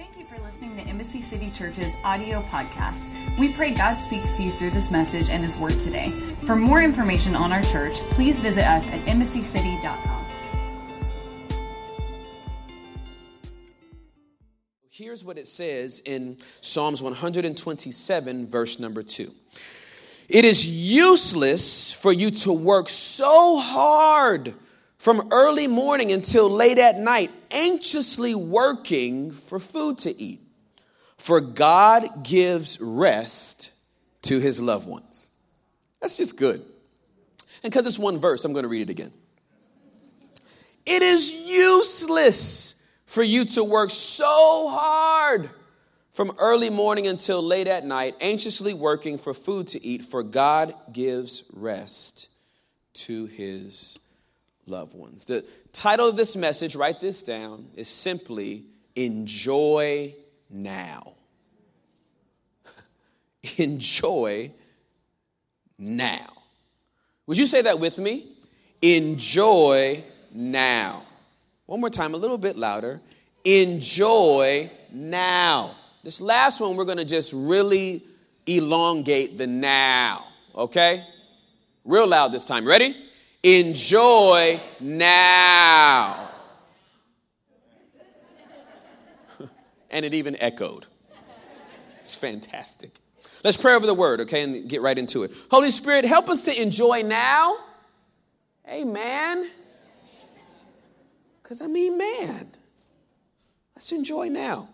Thank you for listening to Embassy City Church's audio podcast. We pray God speaks to you through this message and His Word today. For more information on our church, please visit us at embassycity.com. Here's what it says in Psalms 127, verse number 2. It is useless for you to work so hard from early morning until late at night, anxiously working for food to eat. For God gives rest to his loved ones. That's just good. And because it's one verse, I'm going to read it again. It is useless for you to work so hard from early morning until late at night, anxiously working for food to eat, for God gives rest to his loved ones. The title of this message, write this down, is simply Enjoy Now. Enjoy now. Would you say that with me? Enjoy now. One more time, a little bit louder. Enjoy now. This last one, we're going to just really elongate the now, okay? Real loud this time. Ready? Enjoy now. and it even echoed. It's fantastic. Let's pray over the word, okay, and get right into it. Holy Spirit, help us to enjoy now. Amen. Because I mean, man, let's enjoy now.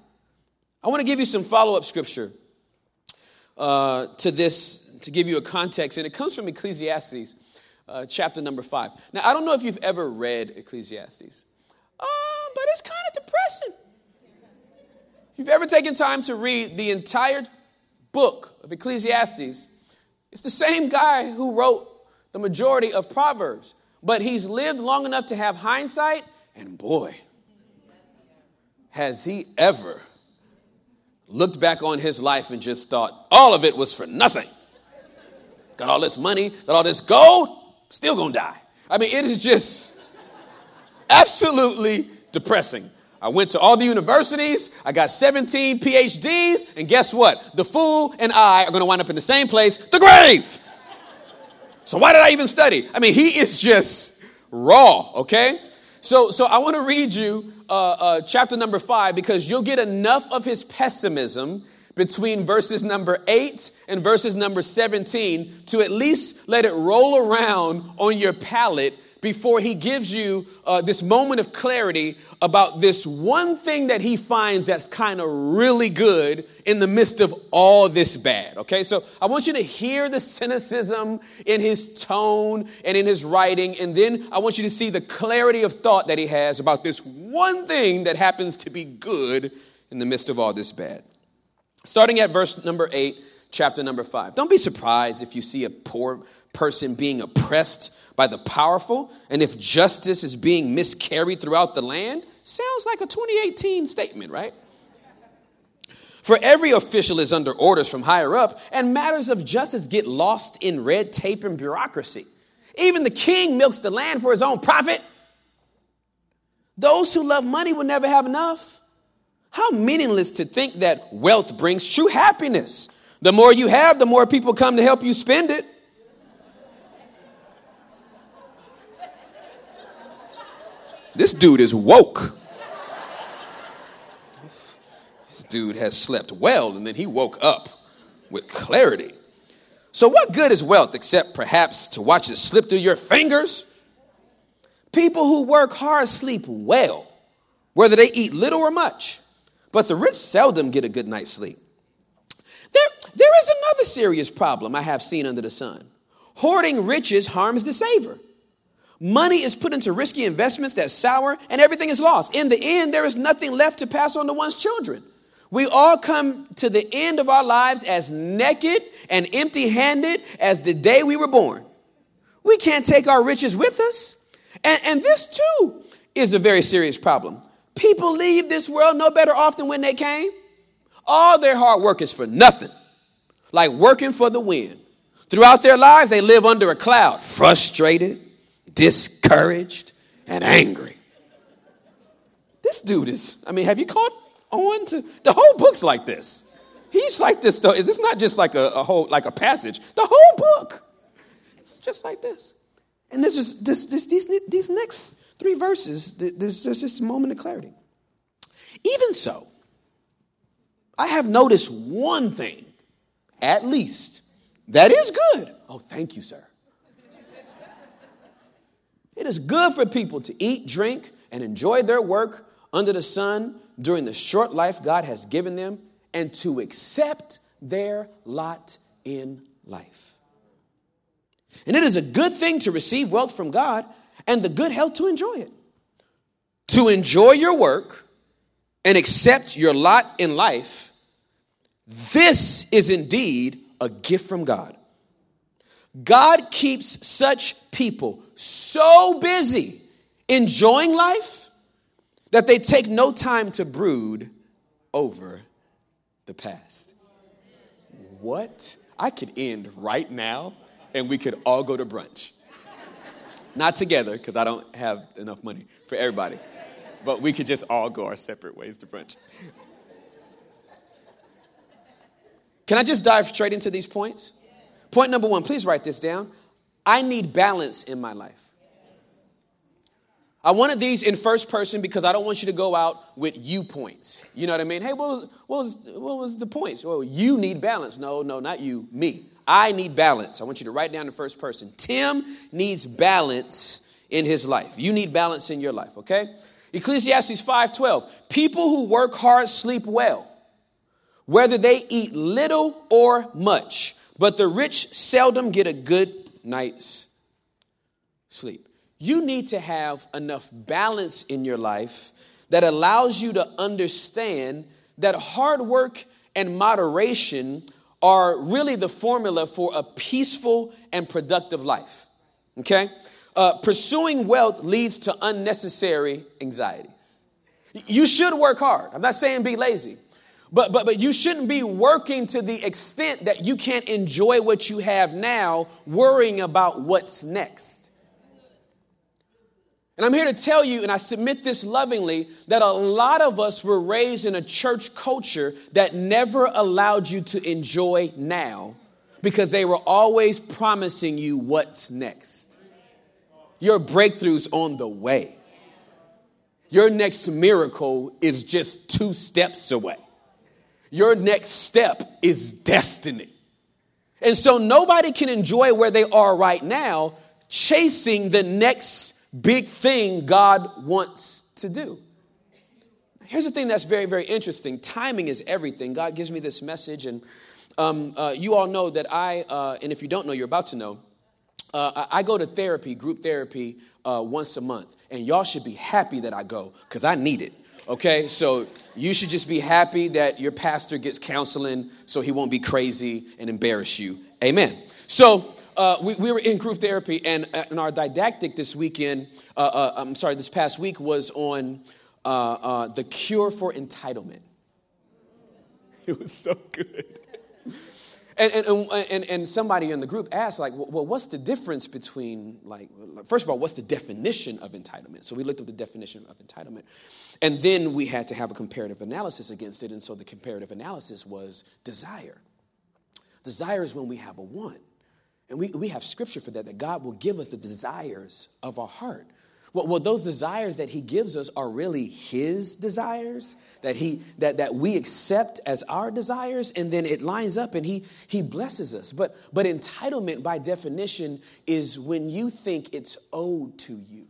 I want to give you some follow up scripture uh, to this to give you a context, and it comes from Ecclesiastes uh, chapter number five. Now, I don't know if you've ever read Ecclesiastes, uh, but it's kind of depressing. If you've ever taken time to read the entire book of Ecclesiastes, it's the same guy who wrote the majority of Proverbs, but he's lived long enough to have hindsight, and boy, has he ever looked back on his life and just thought all of it was for nothing. Got all this money, got all this gold, still gonna die. I mean, it is just absolutely depressing. I went to all the universities, I got 17 PhDs, and guess what? The fool and I are gonna wind up in the same place, the grave. So why did I even study? I mean, he is just raw, okay? So, so I want to read you uh, uh, chapter number five because you'll get enough of his pessimism between verses number 8 and verses number 17 to at least let it roll around on your palate before he gives you uh, this moment of clarity about this one thing that he finds that's kind of really good in the midst of all this bad. Okay, so I want you to hear the cynicism in his tone and in his writing, and then I want you to see the clarity of thought that he has about this one thing that happens to be good in the midst of all this bad. Starting at verse number eight, chapter number five. Don't be surprised if you see a poor person being oppressed by the powerful and if justice is being miscarried throughout the land. Sounds like a 2018 statement, right? For every official is under orders from higher up, and matters of justice get lost in red tape and bureaucracy. Even the king milks the land for his own profit. Those who love money will never have enough. How meaningless to think that wealth brings true happiness. The more you have, the more people come to help you spend it. This dude is woke. This dude has slept well and then he woke up with clarity. So, what good is wealth except perhaps to watch it slip through your fingers? People who work hard sleep well, whether they eat little or much. But the rich seldom get a good night's sleep. There, there is another serious problem I have seen under the sun. Hoarding riches harms the saver. Money is put into risky investments that sour and everything is lost. In the end, there is nothing left to pass on to one's children. We all come to the end of our lives as naked and empty handed as the day we were born. We can't take our riches with us. And, and this too is a very serious problem. People leave this world no better off than when they came. All their hard work is for nothing, like working for the wind. Throughout their lives, they live under a cloud, frustrated, discouraged, and angry. This dude is, I mean, have you caught on to the whole book's like this. He's like this though. It's not just like a, a whole like a passage. The whole book. It's just like this. And there's just this, this, these, these next three verses, there's just this moment of clarity. Even so, I have noticed one thing, at least, that is good. Oh, thank you, sir. It is good for people to eat, drink, and enjoy their work under the sun during the short life God has given them and to accept their lot in life. And it is a good thing to receive wealth from God and the good health to enjoy it. To enjoy your work and accept your lot in life, this is indeed a gift from God. God keeps such people so busy enjoying life that they take no time to brood over the past. What? I could end right now and we could all go to brunch. Not together, because I don't have enough money for everybody, but we could just all go our separate ways to brunch. Can I just dive straight into these points? Point number one, please write this down. I need balance in my life. I wanted these in first person because I don't want you to go out with you points. You know what I mean? Hey, what was, what was, what was the points? Well, you need balance. No, no, not you, me. I need balance. I want you to write down in first person. Tim needs balance in his life. You need balance in your life, okay? Ecclesiastes 5:12. People who work hard sleep well, whether they eat little or much, but the rich seldom get a good night's sleep. You need to have enough balance in your life that allows you to understand that hard work and moderation are really the formula for a peaceful and productive life. Okay? Uh, pursuing wealth leads to unnecessary anxieties. You should work hard. I'm not saying be lazy. But, but, but you shouldn't be working to the extent that you can't enjoy what you have now, worrying about what's next. And I'm here to tell you, and I submit this lovingly, that a lot of us were raised in a church culture that never allowed you to enjoy now because they were always promising you what's next. Your breakthrough's on the way. Your next miracle is just two steps away. Your next step is destiny. And so nobody can enjoy where they are right now chasing the next big thing God wants to do. Here's the thing that's very, very interesting timing is everything. God gives me this message, and um, uh, you all know that I, uh, and if you don't know, you're about to know. Uh, I go to therapy, group therapy, uh, once a month, and y'all should be happy that I go because I need it. Okay, so you should just be happy that your pastor gets counseling so he won't be crazy and embarrass you. Amen. So uh, we, we, were in group therapy, and, uh, and our didactic this weekend, uh, uh, I'm sorry, this past week was on uh, the cure for entitlement. It was so good. And, and, and, and somebody in the group asked, like, well, what's the difference between, like, first of all, what's the definition of entitlement? So we looked up the definition of entitlement. And then we had to have a comparative analysis against it. And so the comparative analysis was desire. Desire is when we have a want. And we, we have scripture for that, that God will give us the desires of our heart. Well, well, those desires that he gives us are really his desires that he that, that we accept as our desires and then it lines up and he he blesses us but but entitlement by definition is when you think it's owed to you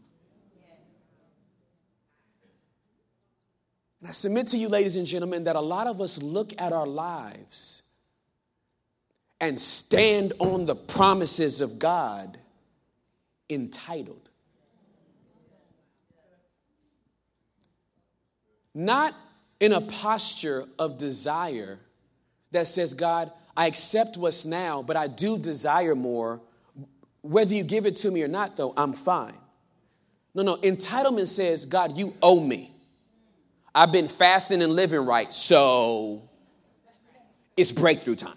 and i submit to you ladies and gentlemen that a lot of us look at our lives and stand on the promises of God entitled. Not in a posture of desire that says, God, I accept what's now, but I do desire more. Whether you give it to me or not, though, I'm fine. No, no, entitlement says, God, you owe me. I've been fasting and living right, so it's breakthrough time.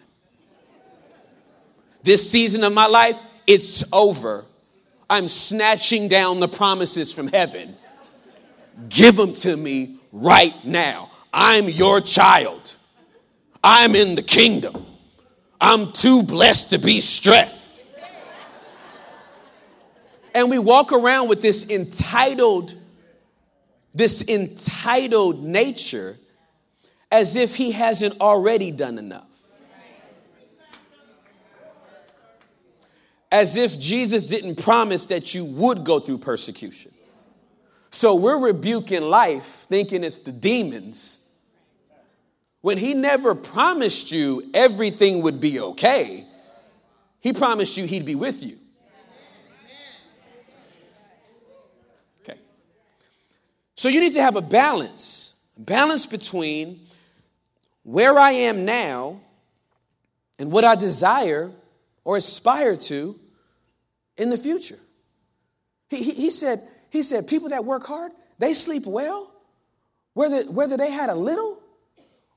This season of my life, it's over. I'm snatching down the promises from heaven. Give them to me right now. I'm your child. I'm in the kingdom. I'm too blessed to be stressed. And we walk around with this entitled, this entitled nature as if he hasn't already done enough. As if Jesus didn't promise that you would go through persecution. So we're rebuking life thinking it's the demons when he never promised you everything would be okay. He promised you he'd be with you. Okay. So you need to have a balance, balance between where I am now and what I desire or aspire to in the future. He, he, he, said, he said, people that work hard, they sleep well, whether, whether they had a little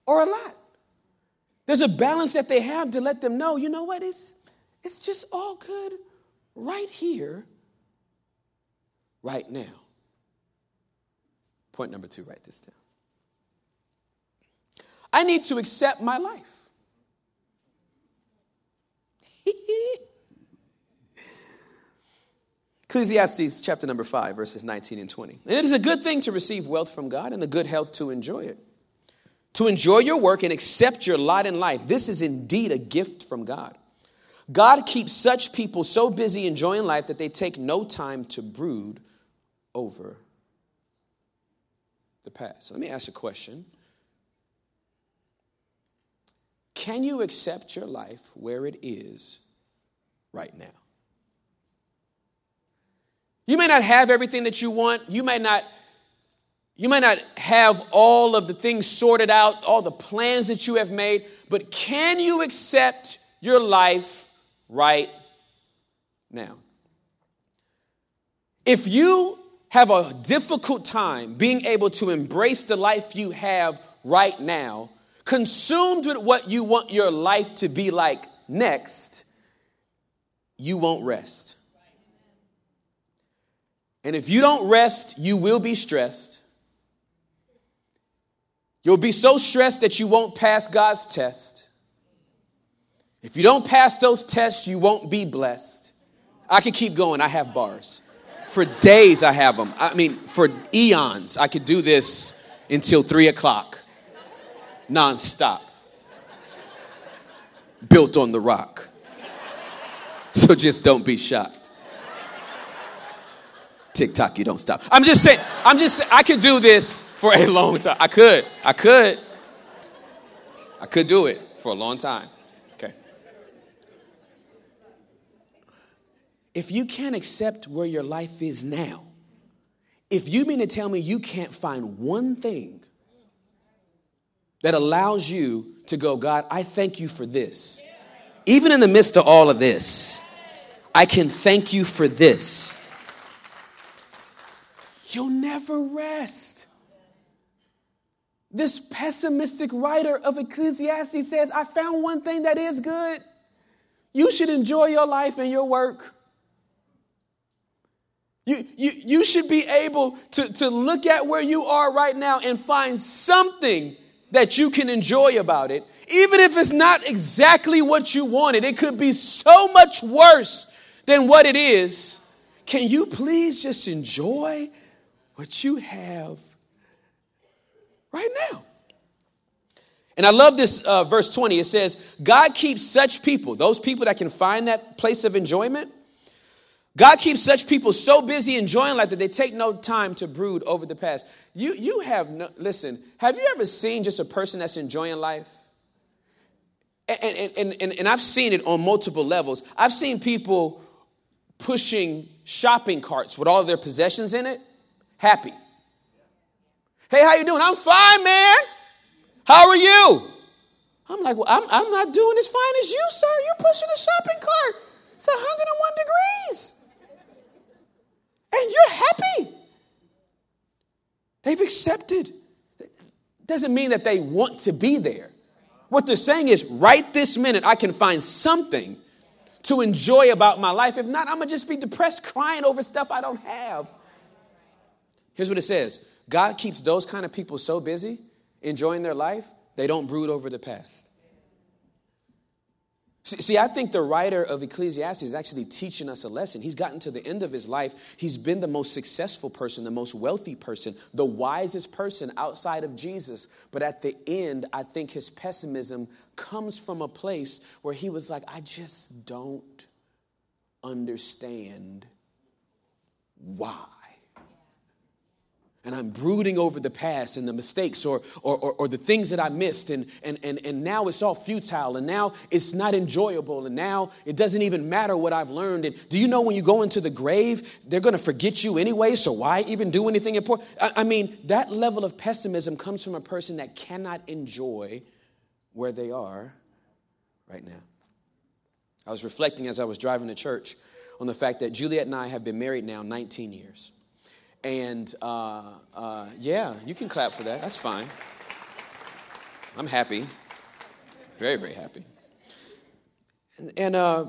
or a lot. There's a balance that they have to let them know, you know what, it's, it's just all good right here, right now. Point number two, write this down. I need to accept my life. Ecclesiastes chapter number 5, verses 19 and 20. And it is a good thing to receive wealth from God and the good health to enjoy it. To enjoy your work and accept your lot in life. This is indeed a gift from God. God keeps such people so busy enjoying life that they take no time to brood over the past. Let me ask a question can you accept your life where it is right now? You may not have everything that you want. You may not you may not have all of the things sorted out, all the plans that you have made, but can you accept your life right now? If you have a difficult time being able to embrace the life you have right now, consumed with what you want your life to be like next, you won't rest. And if you don't rest, you will be stressed. You'll be so stressed that you won't pass God's test. If you don't pass those tests, you won't be blessed. I could keep going. I have bars. For days, I have them. I mean, for eons, I could do this until three o'clock nonstop. Built on the rock. So just don't be shocked. TikTok, you don't stop. I'm just saying, I'm just I could do this for a long time. I could, I could. I could do it for a long time. Okay. If you can't accept where your life is now, if you mean to tell me you can't find one thing that allows you to go, God, I thank you for this. Even in the midst of all of this, I can thank you for this. You'll never rest. This pessimistic writer of Ecclesiastes says, I found one thing that is good. You should enjoy your life and your work. You, you, you should be able to, to look at where you are right now and find something that you can enjoy about it, even if it's not exactly what you wanted. It could be so much worse than what it is. Can you please just enjoy what you have right now? And I love this uh, verse 20. It says, God keeps such people, those people that can find that place of enjoyment, God keeps such people so busy enjoying life that they take no time to brood over the past. You, you have no, listen, have you ever seen just a person that's enjoying life? And, and, and, and I've seen it on multiple levels. I've seen people pushing shopping carts with all their possessions in it, happy. Hey, how you doing? I'm fine, man. How are you? I'm like, well, I'm, I'm not doing as fine as you, sir. You're pushing a shopping cart. It's 101 degrees and you're happy. They've accepted. Doesn't mean that they want to be there. What they're saying is, right this minute, I can find something to enjoy about my life. If not, I'm gonna just be depressed, crying over stuff I don't have. Here's what it says God keeps those kind of people so busy, enjoying their life, they don't brood over the past. See, I think the writer of Ecclesiastes is actually teaching us a lesson. He's gotten to the end of his life. He's been the most successful person, the most wealthy person, the wisest person outside of Jesus. But at the end, I think his pessimism comes from a place where he was like, I just don't understand why and I'm brooding over the past and the mistakes or, or, or, or, the things that I missed, and, and, and, and now it's all futile, and now it's not enjoyable, and now it doesn't even matter what I've learned. And do you know when you go into the grave, they're going to forget you anyway, so why even do anything important? I, I mean, that level of pessimism comes from a person that cannot enjoy where they are right now. I was reflecting as I was driving to church on the fact that Juliet and I have been married now 19 years. And uh, uh, yeah, you can clap for that. That's fine. I'm happy. Very, very happy. And, and uh,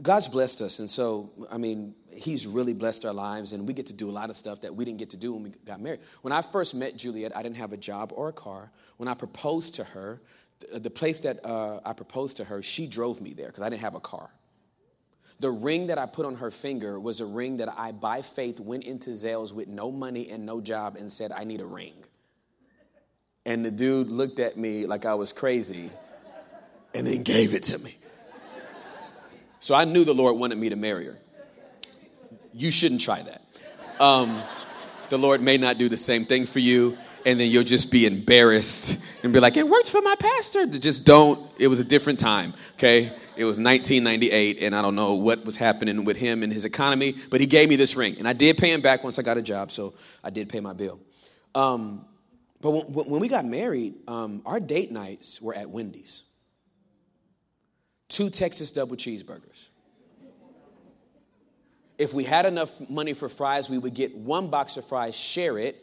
God's blessed us. And so, I mean, He's really blessed our lives, and we get to do a lot of stuff that we didn't get to do when we got married. When I first met Juliet, I didn't have a job or a car. When I proposed to her, the, place that uh, I proposed to her, she drove me there because I didn't have a car. The ring that I put on her finger was a ring that I, by faith, went into Zales with no money and no job and said, I need a ring. And the dude looked at me like I was crazy and then gave it to me. So I knew the Lord wanted me to marry her. You shouldn't try that. Um, the Lord may not do the same thing for you, and then you'll just be embarrassed and be like, it worked for my pastor. Just don't. It was a different time, okay? It was 1998, and I don't know what was happening with him and his economy, but he gave me this ring. And I did pay him back once I got a job, so I did pay my bill. Um, but when, when, we got married, um, our date nights were at Wendy's. Two Texas double cheeseburgers. If we had enough money for fries, we would get one box of fries, share it,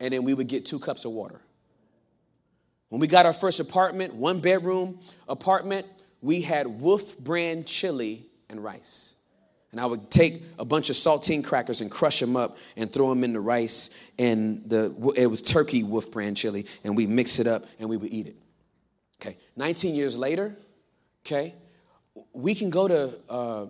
and then we would get two cups of water. When we got our first apartment, one bedroom apartment, we had Wolf brand chili and rice. And I would take a bunch of saltine crackers and crush them up and throw them in the rice. And the, it was turkey Wolf brand chili. And we mix it up and we would eat it. Okay. 19 years later, okay, we can go to uh.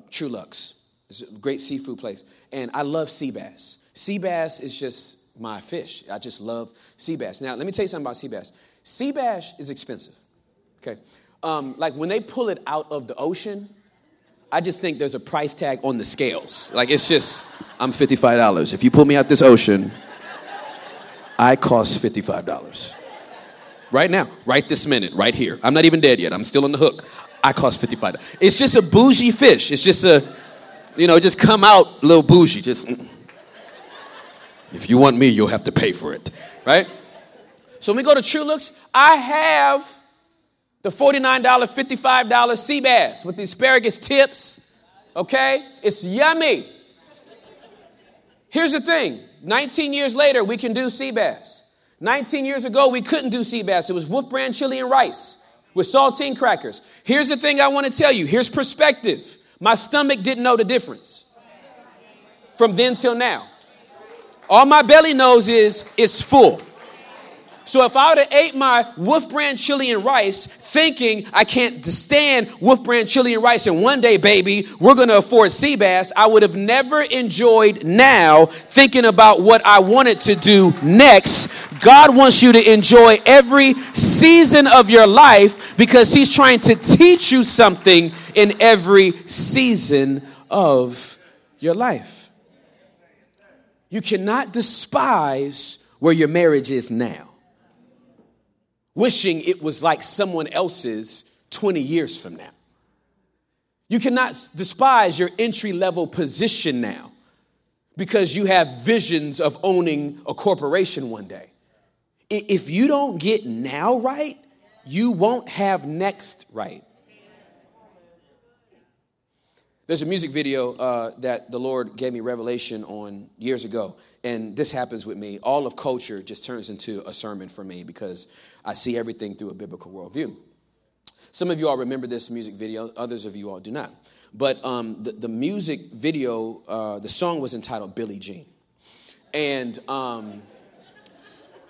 It's a great seafood place. And I love sea bass. Sea bass is just my fish. I just love sea bass. Now, let me tell you something about sea bass. Sea bass is expensive. Okay um, like when they pull it out of the ocean, I just think there's a price tag on the scales. Like it's just, I'm $55. If you pull me out this ocean, I cost $55. Right now, right this minute, right here. I'm not even dead yet. I'm still on the hook. I cost $55. It's just a bougie fish. It's just a, you know, just come out a little bougie. Just, mm. If you want me, you'll have to pay for it, right? So when we go to Truluck's, I have the $49, $55 sea bass with the asparagus tips. Okay? It's yummy. Here's the thing 19 years later, we can do sea bass. 19 years ago, we couldn't do sea bass. It was Wolf Brand chili and rice with saltine crackers. Here's the thing I want to tell you here's perspective. My stomach didn't know the difference from then till now. All my belly knows is it's full. So if I would have ate my Wolf Brand chili and rice thinking I can't stand Wolf Brand chili and rice and one day, baby, we're going to afford sea bass, I would have never enjoyed now thinking about what I wanted to do next. God wants you to enjoy every season of your life because He's trying to teach you something in every season of your life. You cannot despise where your marriage is now wishing it was like someone else's 20 years from now. You cannot despise your entry level position now because you have visions of owning a corporation one day. If you don't get now right, you won't have next right. There's a music video uh, that the Lord gave me revelation on years ago, and this happens with me. All of culture just turns into a sermon for me because I see everything through a biblical worldview. Some of you all remember this music video, others of you all do not. But um, the, the, music video, uh, the song was entitled Billie Jean. And um,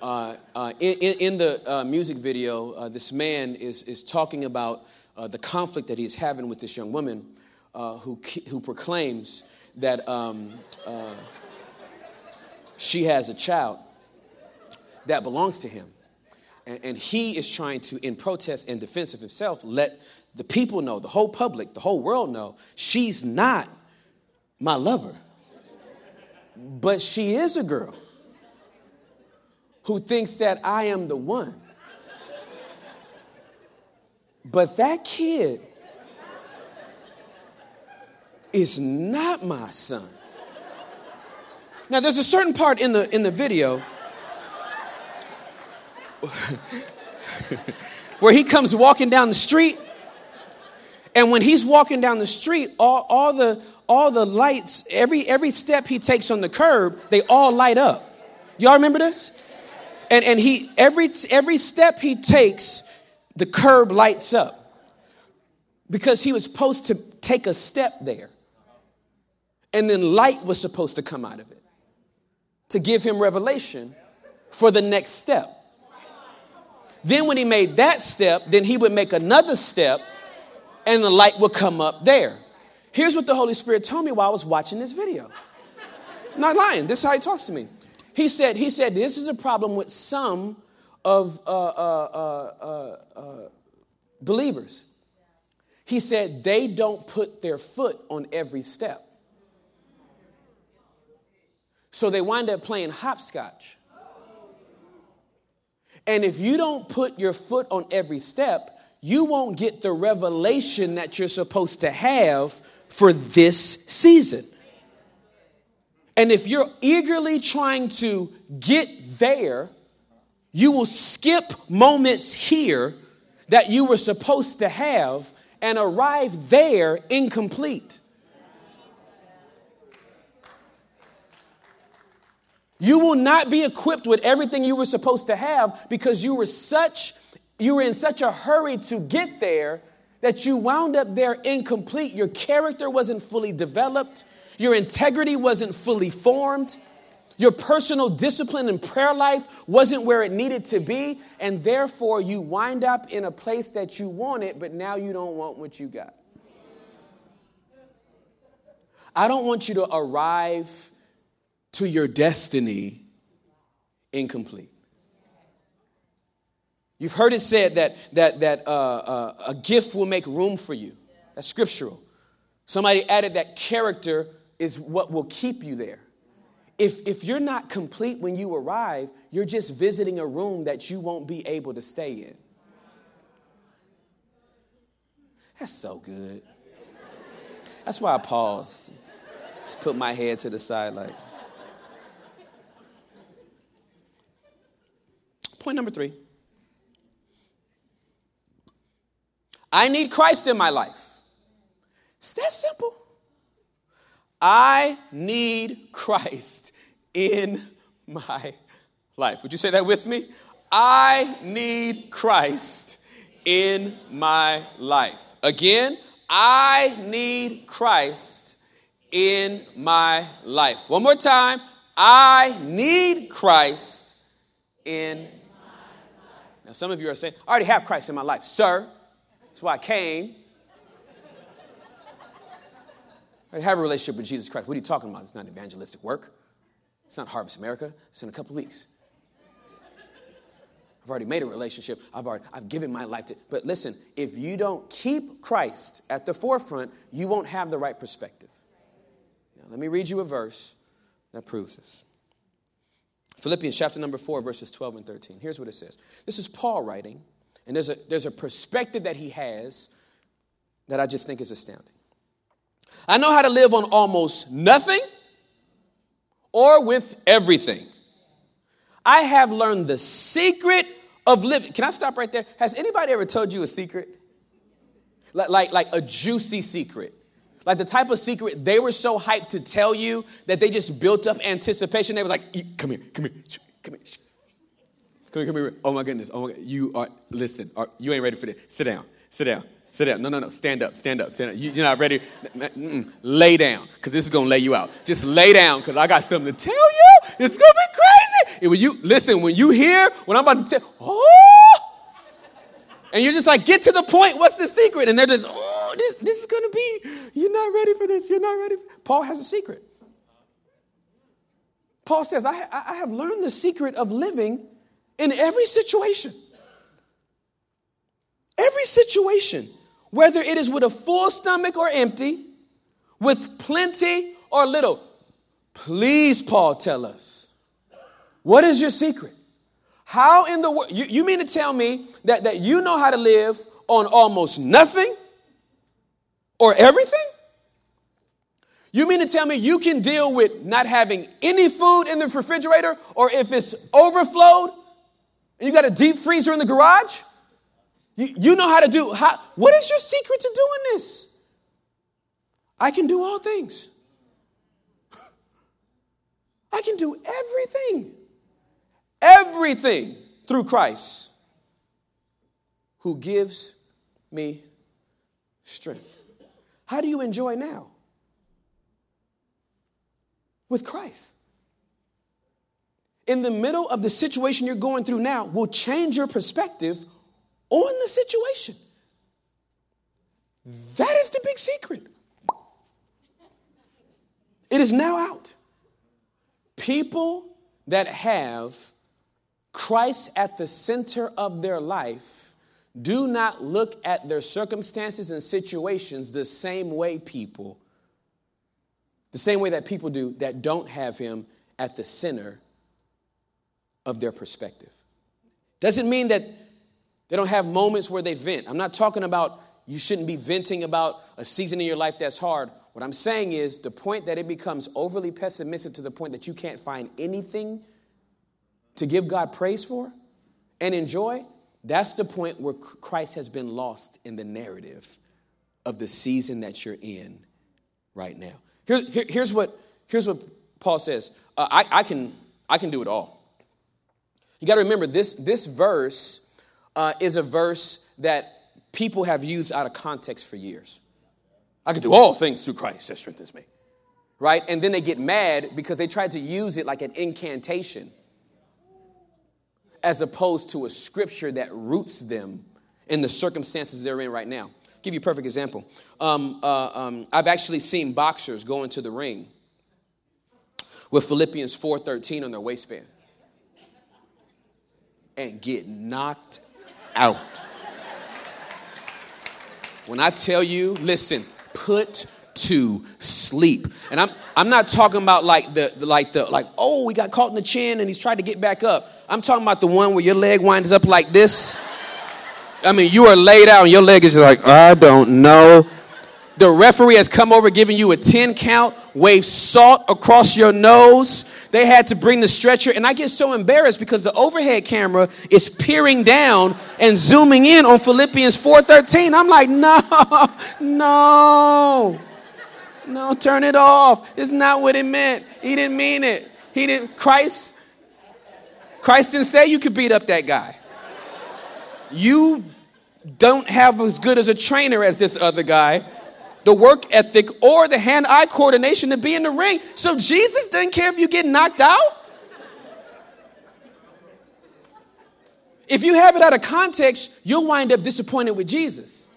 uh, uh, in, in, the uh, music video, uh, this man is, is talking about the conflict that he's having with this young woman uh, who, who proclaims that um, she has a child that belongs to him. And, and he is trying to, in protest and defense of himself, let the people know, the whole public, the whole world know, she's not my lover. But she is a girl who thinks that I am the one. But that kid is not my son. Now, there's a certain part in the, in the video where he comes walking down the street. And when he's walking down the street, all, all, the, all the lights, every, every step he takes on the curb, they all light up. Y'all remember this? And, and he, every, every step he takes, the curb lights up. Because he was supposed to take a step there. And then light was supposed to come out of it to give him revelation for the next step. Then, when he made that step, then he would make another step and the light would come up there. Here's what the Holy Spirit told me while I was watching this video. I'm not lying. This is how he talks to me. He said, he said, this is a problem with some of uh, uh, uh, uh believers. He said, they don't put their foot on every step. So they wind up playing hopscotch. And if you don't put your foot on every step, you won't get the revelation that you're supposed to have for this season. And if you're eagerly trying to get there, you will skip moments here that you were supposed to have and arrive there incomplete. You will not be equipped with everything you were supposed to have because you were such you were in such a hurry to get there that you wound up there incomplete. Your character wasn't fully developed. Your integrity wasn't fully formed. Your personal discipline and prayer life wasn't where it needed to be. And therefore, you wind up in a place that you wanted, but now you don't want what you got. I don't want you to arrive to your destiny incomplete. You've heard it said that, that, that uh, uh, a gift will make room for you. That's scriptural. Somebody added that character is what will keep you there. If, if you're not complete when you arrive, you're just visiting a room that you won't be able to stay in. That's so good. That's why I paused. Just put my head to the side, like. Point number three I need Christ in my life. It's that simple. I need Christ in my life. Would you say that with me? I need Christ in my life. Again, I need Christ in my life. One more time. I need Christ in now, some of you are saying, I already have Christ in my life. Sir, that's why I came. I have a relationship with Jesus Christ. What are you talking about? It's not evangelistic work. It's not Harvest America. It's in a couple weeks. I've already made a relationship. I've already I've given my life to. But listen, if you don't keep Christ at the forefront, you won't have the right perspective. Now, let me read you a verse that proves this. Philippians chapter number 4, verses 12 and 13. Here's what it says. This is Paul writing, and there's a, there's a perspective that he has that I just think is astounding. I know how to live on almost nothing or with everything. I have learned the secret of living. Can I stop right there? Has anybody ever told you a secret? Like, like, like a juicy secret. Like the type of secret they were so hyped to tell you that they just built up anticipation. They were like, come here, come here, come here. Come here, come here. Oh my goodness. Oh my. You are, listen, are, you ain't ready for this. Sit down, sit down, sit down. No, no, no. Stand up, stand up, stand up. You, are not ready. Mm-mm. Lay down, because this is going to lay you out. Just lay down, because I got something to tell you. It's going to be crazy. And when you listen, when you hear what I'm about to tell, oh, and you're just like, get to the point. What's the secret? And they're just, oh, this, this is gonna be. You're not ready for this. You're not ready. Paul has a secret. Paul says, I, I have learned the secret of living in every situation. Every situation, whether it is with a full stomach or empty, with plenty or little. Please, Paul, tell us. What is your secret? How in the world? You, you mean to tell me that, that you know how to live on almost nothing or everything? You mean to tell me you can deal with not having any food in the refrigerator or if it's overflowed and you got a deep freezer in the garage? You, you know how to do, how, what is your secret to doing this? I can do all things. I can do everything, everything through Christ who gives me strength. How do you enjoy now? With Christ. In the middle of the situation you're going through now, will change your perspective on the situation. That is the big secret. It is now out. People that have Christ at the center of their life do not look at their circumstances and situations the same way people, the same way that people do that don't have Him at the center of their perspective. Doesn't mean that they don't have moments where they vent. I'm not talking about you shouldn't be venting about a season in your life that's hard. What I'm saying is the point that it becomes overly pessimistic to the point that you can't find anything to give God praise for and enjoy, that's the point where Christ has been lost in the narrative of the season that you're in right now. Here, here, here's, what, here's what Paul says uh, I, I, can, I can do it all. You got to remember, this, this verse uh, is a verse that people have used out of context for years. I can do all things through Christ that strengthens me. Right? And then they get mad because they tried to use it like an incantation as opposed to a scripture that roots them in the circumstances they're in right now. I'll give you a perfect example. Um, uh, um, I've actually seen boxers go into the ring with Philippians 4:13 on their waistband and get knocked out. When I tell you, listen, put to sleep. And I'm I'm not talking about like the, the like the like oh we got caught in the chin and he's tried to get back up. I'm talking about the one where your leg winds up like this. I mean, you are laid out and your leg is just like I don't know. The referee has come over giving you a 10 count, wave salt across your nose. They had to bring the stretcher, and I get so embarrassed because the overhead camera is peering down and zooming in on Philippians 4:13. I'm like, no, no, no, turn it off. It's not what it meant. He didn't mean it. He didn't. Christ, Christ didn't say you could beat up that guy. You don't have as good as a trainer as this other guy the work ethic, or the hand eye coordination to be in the ring. So Jesus doesn't care if you get knocked out. If you have it out of context, you'll wind up disappointed with Jesus.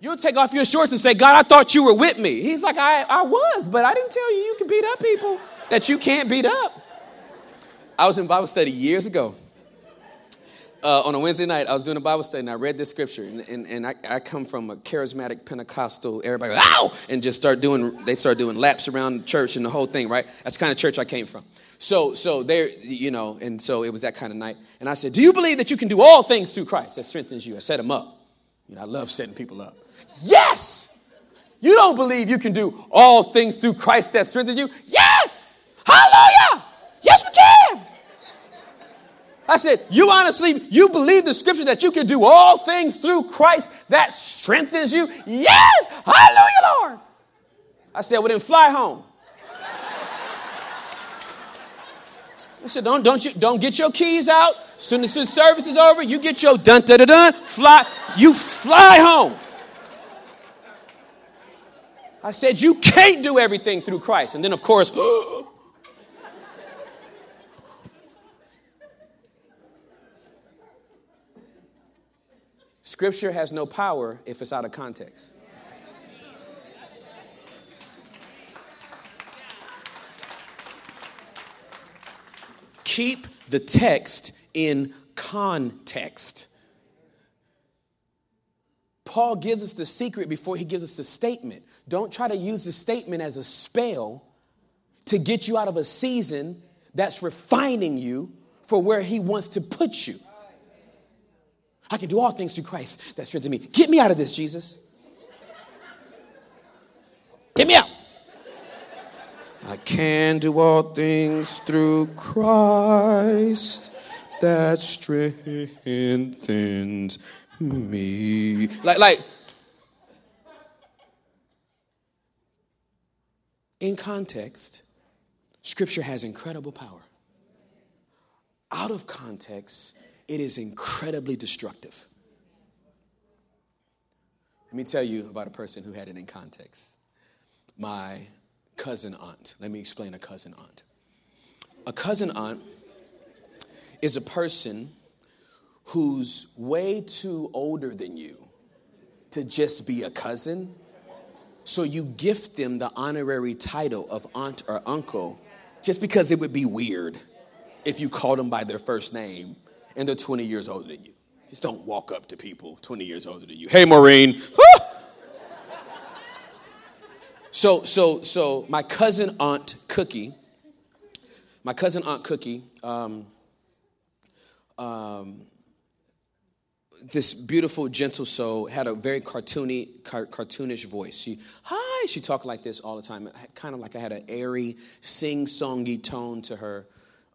You'll take off your shorts and say, God, I thought you were with me. He's like, I, I was, but I didn't tell you you can beat up people that you can't beat up. I was in Bible study years ago uh, on a Wednesday night, I was doing a Bible study and I read this scripture. And, and, and I, I, come from a charismatic Pentecostal, everybody goes, ow! And just start doing, they start doing laps around the church and the whole thing, right? That's the kind of church I came from. So, so there, you know, and so it was that kind of night. And I said, Do you believe that you can do all things through Christ that strengthens you? I set them up. You know, I love setting people up. Yes! You don't believe you can do all things through Christ that strengthens you? Yes! Hallelujah! Yes, we can! I said, You honestly, you believe the scripture that you can do all things through Christ that strengthens you? Yes! Hallelujah, Lord. I said, Well, then fly home. I said, don't, don't, you, don't get your keys out. As soon as the service is over, you get your dun da da dun, fly, you fly home. I said, You can't do everything through Christ. And then, of course, Scripture has no power if it's out of context. Keep the text in context. Paul gives us the secret before he gives us the statement. Don't try to use the statement as a spell to get you out of a season that's refining you for where he wants to put you. I can do all things through Christ that strengthens me. Get me out of this, Jesus. Get me out. I can do all things through Christ that strengthens me. Like, like, in context, scripture has incredible power. Out of context, it is incredibly destructive. Let me tell you about a person who had it in context. My cousin aunt. Let me explain a cousin aunt. A cousin aunt is a person who's way too older than you to just be a cousin. So you gift them the honorary title of aunt or uncle just because it would be weird if you called them by their first name and they're 20 years older than you. Just don't walk up to people 20 years older than you. Hey, Maureen. so, so, so my cousin Aunt Cookie, my cousin Aunt Cookie, um, um, this beautiful, gentle soul had a very cartoony, car- cartoonish voice. She, hi, she talked like this all the time, kind of like I had an airy, sing-songy tone to her,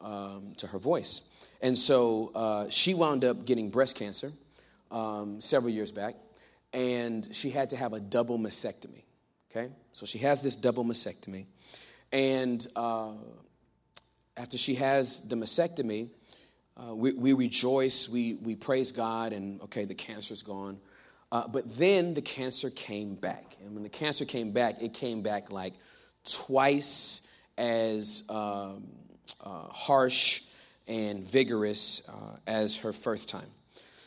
um, to her voice. And so uh, she wound up getting breast cancer um, several years back, and she had to have a double mastectomy. Okay, so she has this double mastectomy, and uh, after she has the mastectomy, uh, we, we, rejoice, we, we praise God, and okay, the cancer's gone. Uh, but then the cancer came back. And when the cancer came back, it came back like twice as um, uh, harsh and vigorous uh, as her first time.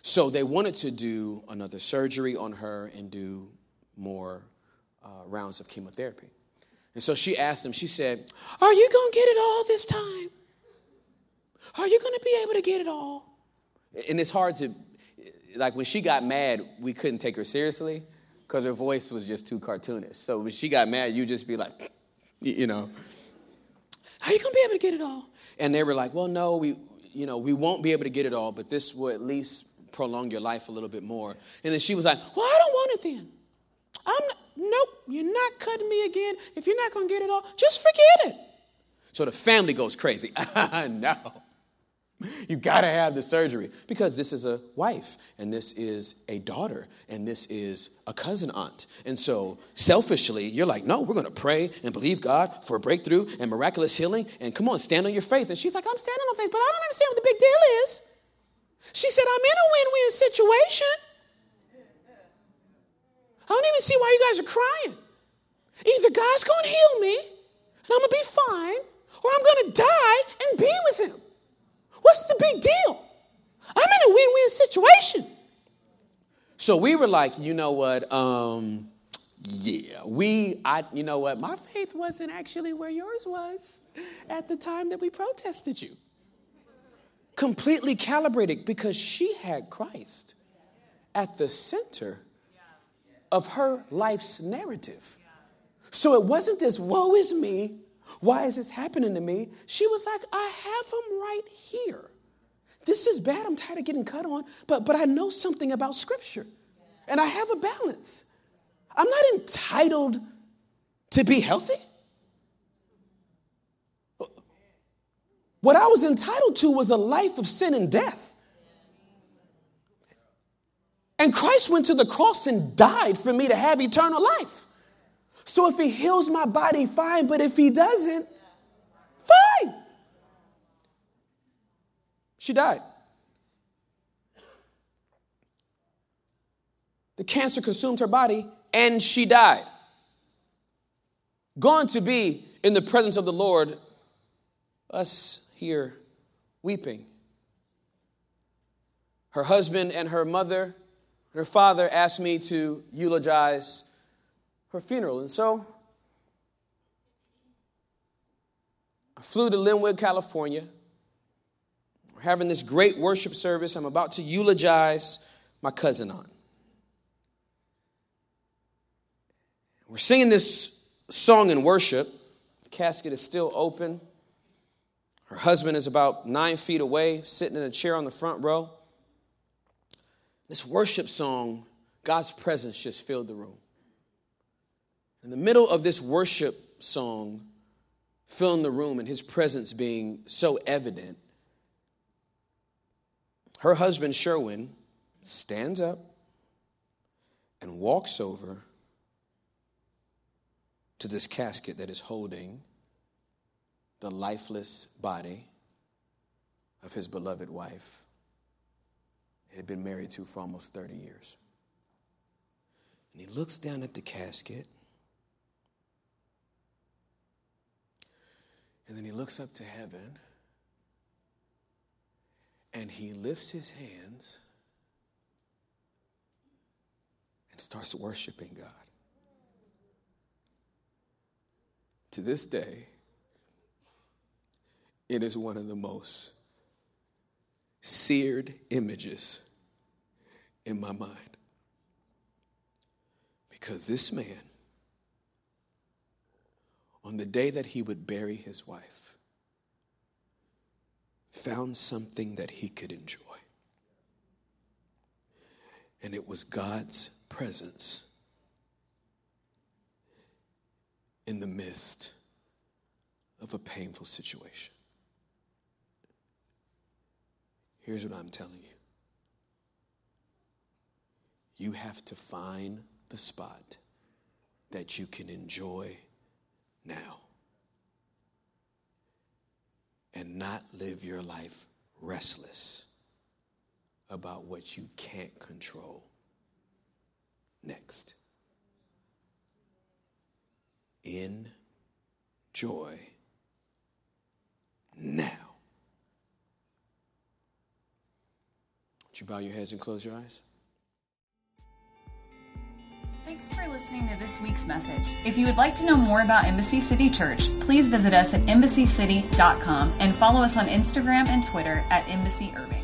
So they wanted to do another surgery on her and do more uh, rounds of chemotherapy. And so she asked him, she said, Are you going to get it all this time? Are you going to be able to get it all? And it's hard to, like when she got mad, we couldn't take her seriously because her voice was just too cartoonish. So when she got mad, you'd just be like, you know, are you going to be able to get it all? And they were like, well, no, we, you know, we won't be able to get it all, but this will at least prolong your life a little bit more. And then she was like, well, I don't want it then. I'm not, nope, you're not cutting me again. If you're not going to get it all, just forget it. So the family goes crazy. no. You got to have the surgery because this is a wife and this is a daughter and this is a cousin aunt. And so, selfishly, you're like, no, we're going to pray and believe God for a breakthrough and miraculous healing. And come on, stand on your faith. And she's like, I'm standing on faith, but I don't understand what the big deal is. She said, I'm in a win win situation. I don't even see why you guys are crying. Either God's going to heal me and I'm going to be fine, or I'm going to die and be with Him. What's the big deal? I'm in a win win situation. So we were like, you know what? Um, yeah, we, I, you know what? My faith wasn't actually where yours was at the time that we protested you. Completely calibrated because she had Christ at the center of her life's narrative. So it wasn't this, woe is me, why is this happening to me? She was like, I have him right here. This is bad. I'm tired of getting cut on, but, but I know something about Scripture and I have a balance. I'm not entitled to be healthy. What I was entitled to was a life of sin and death. And Christ went to the cross and died for me to have eternal life. So if he heals my body, fine, but if he doesn't, fine. She died. The cancer consumed her body and she died. Gone to be in the presence of the Lord, us here weeping. Her husband and her mother and Her father asked me to eulogize her funeral. And so I flew to Lynwood, California. We're having this great worship service. I'm about to eulogize my cousin on. We're singing this song in worship. The casket is still open. Her husband is about nine feet away, sitting in a chair on the front row. This worship song, God's presence just filled the room. In the middle of this worship song, filling the room and his presence being so evident, her husband, Sherwin, stands up and walks over to this casket that is holding the lifeless body of his beloved wife he had been married to for almost 30 years. And he looks down at the casket. And then he looks up to heaven. And he lifts his hands and starts worshiping God. To this day, it is one of the most seared images in my mind. Because this man, on the day that he would bury his wife, found something that he could enjoy. And it was God's presence in the midst of a painful situation. Here's what I'm telling you you have to find the spot that you can enjoy now and not live your life restless about what you can't control next. Enjoy now. Would you bow your heads and close your eyes? Thanks for listening to this week's message. If you would like to know more about Embassy City Church, please visit us at embassycity.com and follow us on Instagram and Twitter at Embassy Urban.